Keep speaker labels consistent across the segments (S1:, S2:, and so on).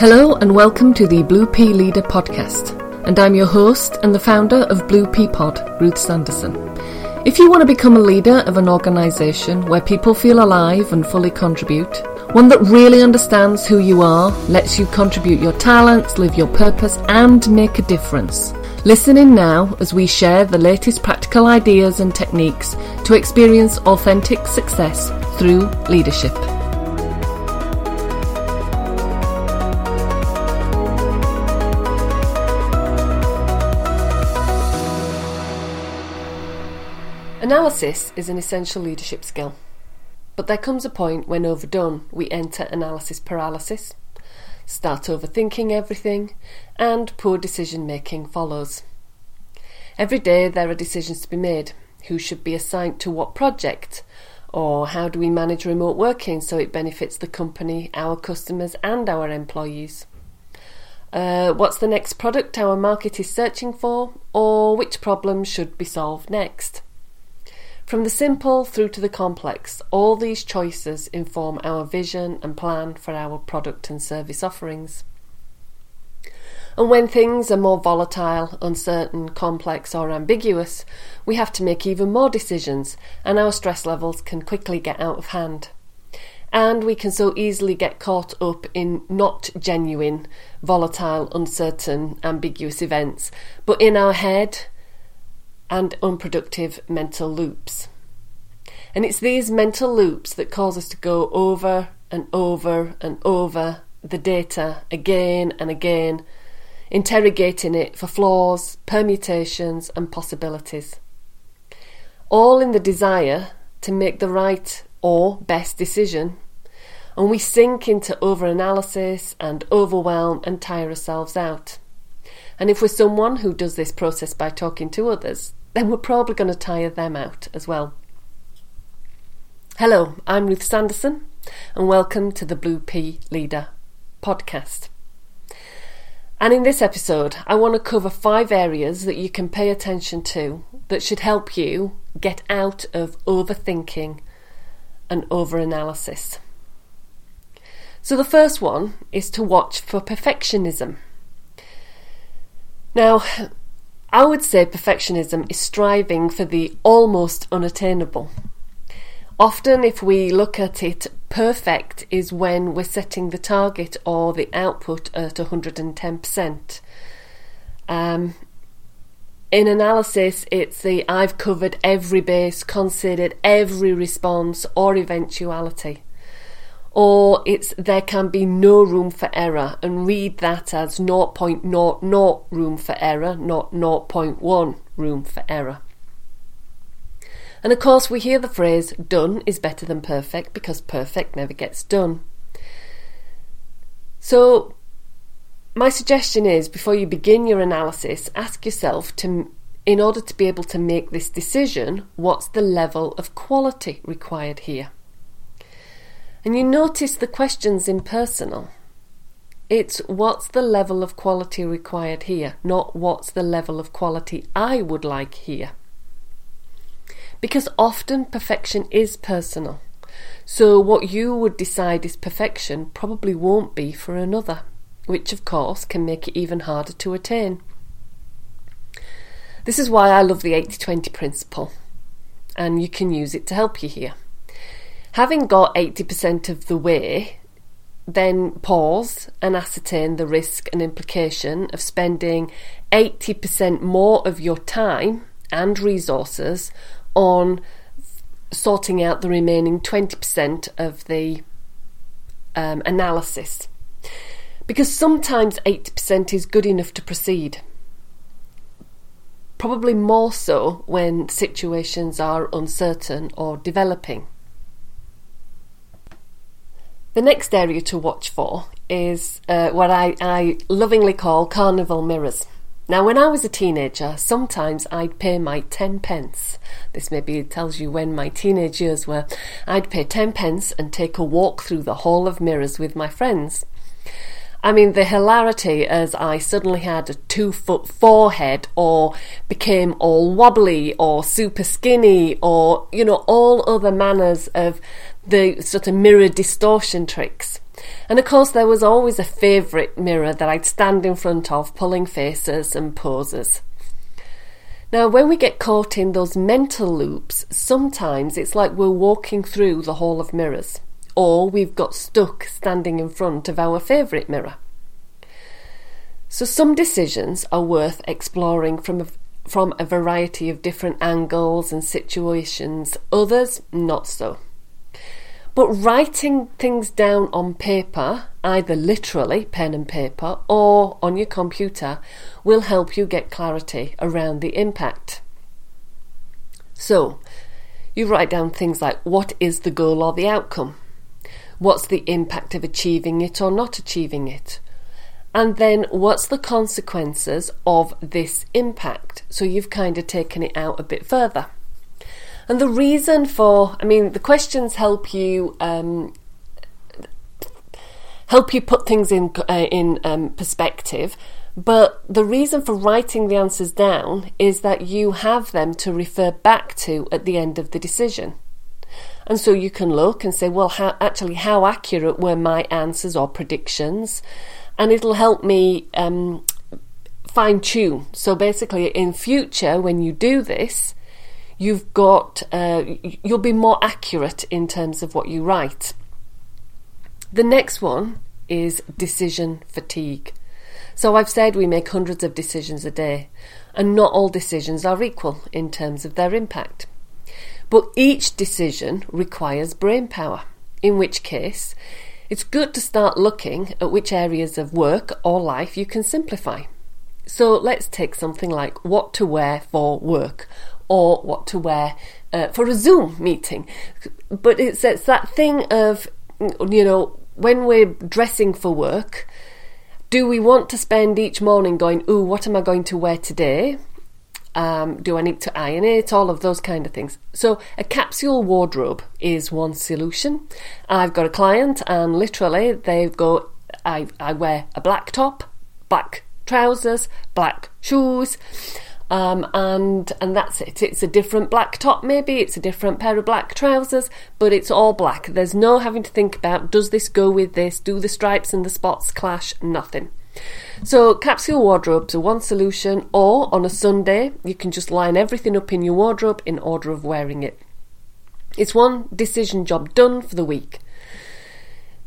S1: Hello and welcome to the Blue Pea Leader podcast. And I'm your host and the founder of Blue Pea Pod, Ruth Sanderson. If you want to become a leader of an organisation where people feel alive and fully contribute, one that really understands who you are, lets you contribute your talents, live your purpose, and make a difference. Listen in now as we share the latest practical ideas and techniques to experience authentic success through leadership. Analysis is an essential leadership skill. But there comes a point when overdone, we enter analysis paralysis, start overthinking everything, and poor decision making follows. Every day there are decisions to be made who should be assigned to what project, or how do we manage remote working so it benefits the company, our customers, and our employees. Uh, what's the next product our market is searching for, or which problem should be solved next? From the simple through to the complex, all these choices inform our vision and plan for our product and service offerings. And when things are more volatile, uncertain, complex, or ambiguous, we have to make even more decisions, and our stress levels can quickly get out of hand. And we can so easily get caught up in not genuine, volatile, uncertain, ambiguous events, but in our head, and unproductive mental loops. And it's these mental loops that cause us to go over and over and over the data again and again, interrogating it for flaws, permutations, and possibilities. All in the desire to make the right or best decision. And we sink into overanalysis and overwhelm and tire ourselves out. And if we're someone who does this process by talking to others, then we're probably going to tire them out as well. Hello, I'm Ruth Sanderson, and welcome to the Blue Pea Leader podcast. And in this episode, I want to cover five areas that you can pay attention to that should help you get out of overthinking and overanalysis. So, the first one is to watch for perfectionism. Now, I would say perfectionism is striving for the almost unattainable. Often, if we look at it, perfect is when we're setting the target or the output at 110%. Um, in analysis, it's the I've covered every base, considered every response or eventuality or it's there can be no room for error and read that as 0.00 room for error, not 0.1 room for error. And of course, we hear the phrase done is better than perfect because perfect never gets done. So, my suggestion is before you begin your analysis, ask yourself to, in order to be able to make this decision, what's the level of quality required here? And you notice the questions impersonal. It's what's the level of quality required here, not what's the level of quality I would like here. Because often perfection is personal. So what you would decide is perfection probably won't be for another, which of course can make it even harder to attain. This is why I love the 80 20 principle, and you can use it to help you here. Having got 80% of the way, then pause and ascertain the risk and implication of spending 80% more of your time and resources on sorting out the remaining 20% of the um, analysis. Because sometimes 80% is good enough to proceed. Probably more so when situations are uncertain or developing. The next area to watch for is uh, what I, I lovingly call carnival mirrors. Now, when I was a teenager, sometimes I'd pay my 10 pence. This maybe tells you when my teenage years were. I'd pay 10 pence and take a walk through the Hall of Mirrors with my friends. I mean, the hilarity as I suddenly had a two foot forehead, or became all wobbly, or super skinny, or, you know, all other manners of the sort of mirror distortion tricks. And of course, there was always a favourite mirror that I'd stand in front of, pulling faces and poses. Now, when we get caught in those mental loops, sometimes it's like we're walking through the hall of mirrors, or we've got stuck standing in front of our favourite mirror. So, some decisions are worth exploring from a, from a variety of different angles and situations, others not so. But writing things down on paper, either literally, pen and paper, or on your computer, will help you get clarity around the impact. So, you write down things like what is the goal or the outcome? What's the impact of achieving it or not achieving it? And then what's the consequences of this impact? So you've kind of taken it out a bit further. And the reason for, I mean, the questions help you um, help you put things in uh, in um, perspective. But the reason for writing the answers down is that you have them to refer back to at the end of the decision. And so you can look and say, well, how, actually, how accurate were my answers or predictions? And it'll help me um, fine tune. So basically, in future, when you do this, you've got uh, you'll be more accurate in terms of what you write. The next one is decision fatigue. So I've said we make hundreds of decisions a day, and not all decisions are equal in terms of their impact. But each decision requires brain power, in which case, it's good to start looking at which areas of work or life you can simplify. So let's take something like what to wear for work or what to wear uh, for a Zoom meeting. But it's, it's that thing of, you know, when we're dressing for work, do we want to spend each morning going, ooh, what am I going to wear today? Um, do I need to iron it? All of those kind of things. So, a capsule wardrobe is one solution. I've got a client, and literally, they go, I, I wear a black top, black trousers, black shoes. Um, and and that's it. It's a different black top, maybe it's a different pair of black trousers, but it's all black. There's no having to think about does this go with this? Do the stripes and the spots clash? Nothing. So capsule wardrobes are one solution, or on a Sunday you can just line everything up in your wardrobe in order of wearing it. It's one decision job done for the week.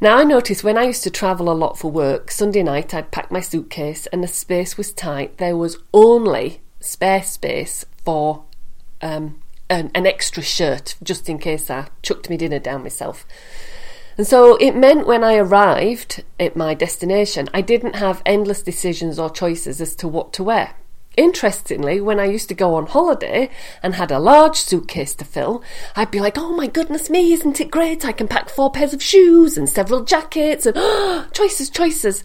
S1: Now, I noticed when I used to travel a lot for work, Sunday night I'd pack my suitcase and the space was tight. There was only spare space for um, an, an extra shirt just in case I chucked my dinner down myself. And so it meant when I arrived at my destination, I didn't have endless decisions or choices as to what to wear. Interestingly, when I used to go on holiday and had a large suitcase to fill, I'd be like, oh my goodness me, isn't it great? I can pack four pairs of shoes and several jackets and choices, choices.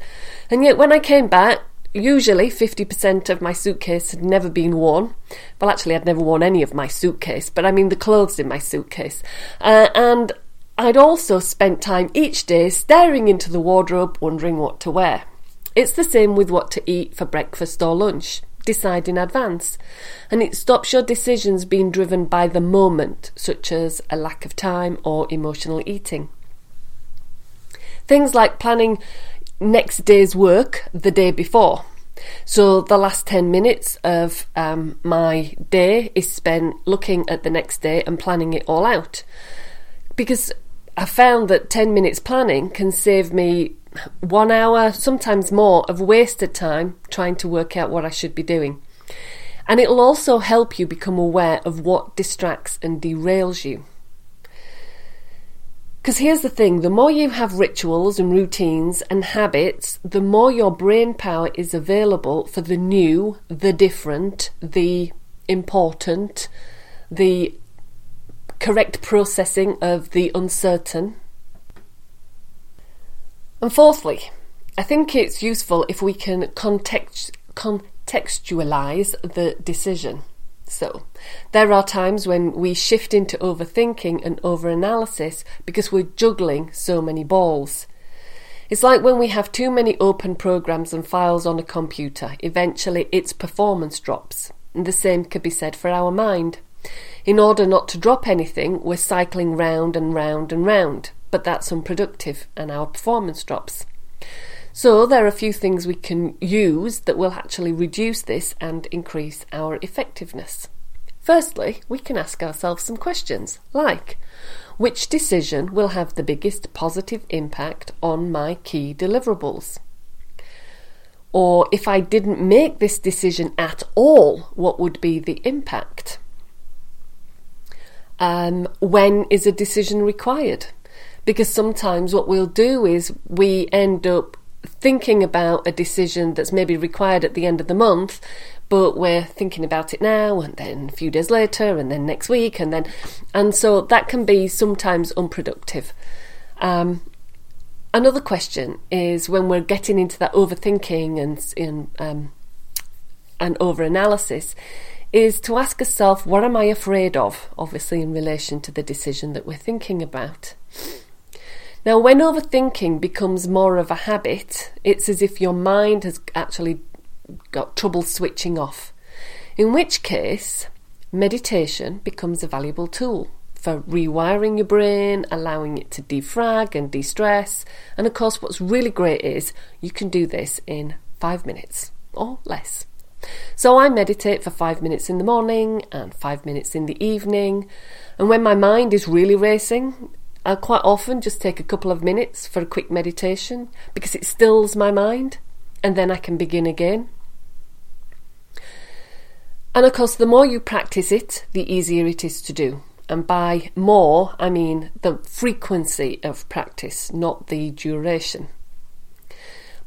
S1: And yet when I came back, usually 50% of my suitcase had never been worn. Well, actually, I'd never worn any of my suitcase, but I mean the clothes in my suitcase. Uh, and I'd also spent time each day staring into the wardrobe, wondering what to wear. It's the same with what to eat for breakfast or lunch. Decide in advance. And it stops your decisions being driven by the moment, such as a lack of time or emotional eating. Things like planning next day's work the day before. So the last 10 minutes of um, my day is spent looking at the next day and planning it all out. Because I found that 10 minutes planning can save me one hour, sometimes more, of wasted time trying to work out what I should be doing. And it'll also help you become aware of what distracts and derails you. Because here's the thing the more you have rituals and routines and habits, the more your brain power is available for the new, the different, the important, the correct processing of the uncertain. And fourthly, I think it's useful if we can context, contextualize the decision. So, there are times when we shift into overthinking and overanalysis because we're juggling so many balls. It's like when we have too many open programs and files on a computer, eventually its performance drops. And the same could be said for our mind. In order not to drop anything, we're cycling round and round and round. but that's unproductive and our performance drops. So, there are a few things we can use that will actually reduce this and increase our effectiveness. Firstly, we can ask ourselves some questions like which decision will have the biggest positive impact on my key deliverables? Or if I didn't make this decision at all, what would be the impact? Um, when is a decision required? Because sometimes what we'll do is we end up thinking about a decision that's maybe required at the end of the month, but we're thinking about it now and then a few days later and then next week and then and so that can be sometimes unproductive. Um, another question is when we're getting into that overthinking and in um, and over analysis is to ask ourselves what am I afraid of, obviously in relation to the decision that we're thinking about. Now, when overthinking becomes more of a habit, it's as if your mind has actually got trouble switching off. In which case, meditation becomes a valuable tool for rewiring your brain, allowing it to defrag and de stress. And of course, what's really great is you can do this in five minutes or less. So I meditate for five minutes in the morning and five minutes in the evening. And when my mind is really racing, I quite often just take a couple of minutes for a quick meditation because it stills my mind and then I can begin again. And of course, the more you practice it, the easier it is to do. And by more, I mean the frequency of practice, not the duration.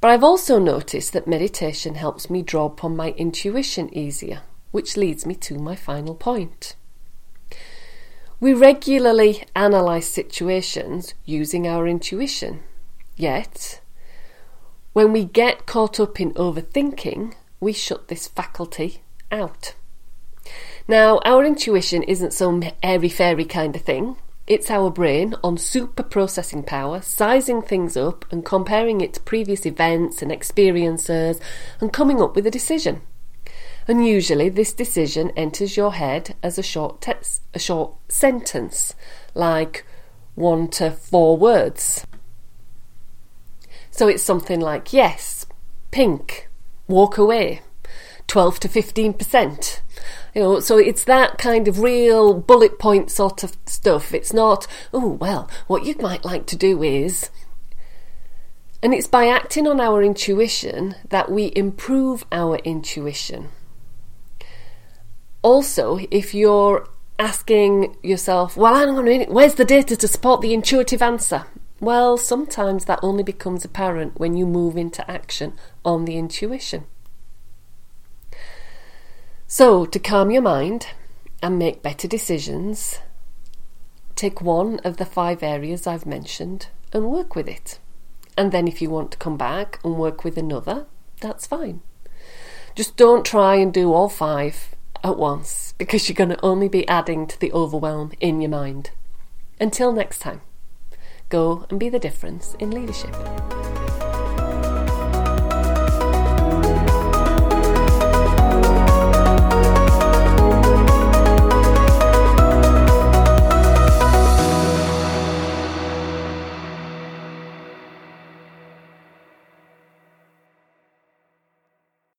S1: But I've also noticed that meditation helps me draw upon my intuition easier, which leads me to my final point. We regularly analyse situations using our intuition, yet, when we get caught up in overthinking, we shut this faculty out. Now, our intuition isn't some airy fairy kind of thing. It's our brain on super processing power, sizing things up and comparing it to previous events and experiences and coming up with a decision and usually this decision enters your head as a short a short sentence, like one to four words. So it's something like yes, pink, walk away, 12 to 15%. You know, so it's that kind of real bullet point sort of stuff. It's not, oh, well, what you might like to do is. And it's by acting on our intuition that we improve our intuition. Also, if you're asking yourself, well, hang on a minute, where's the data to support the intuitive answer? Well, sometimes that only becomes apparent when you move into action on the intuition. So, to calm your mind and make better decisions, take one of the five areas I've mentioned and work with it. And then, if you want to come back and work with another, that's fine. Just don't try and do all five at once because you're going to only be adding to the overwhelm in your mind. Until next time, go and be the difference in leadership.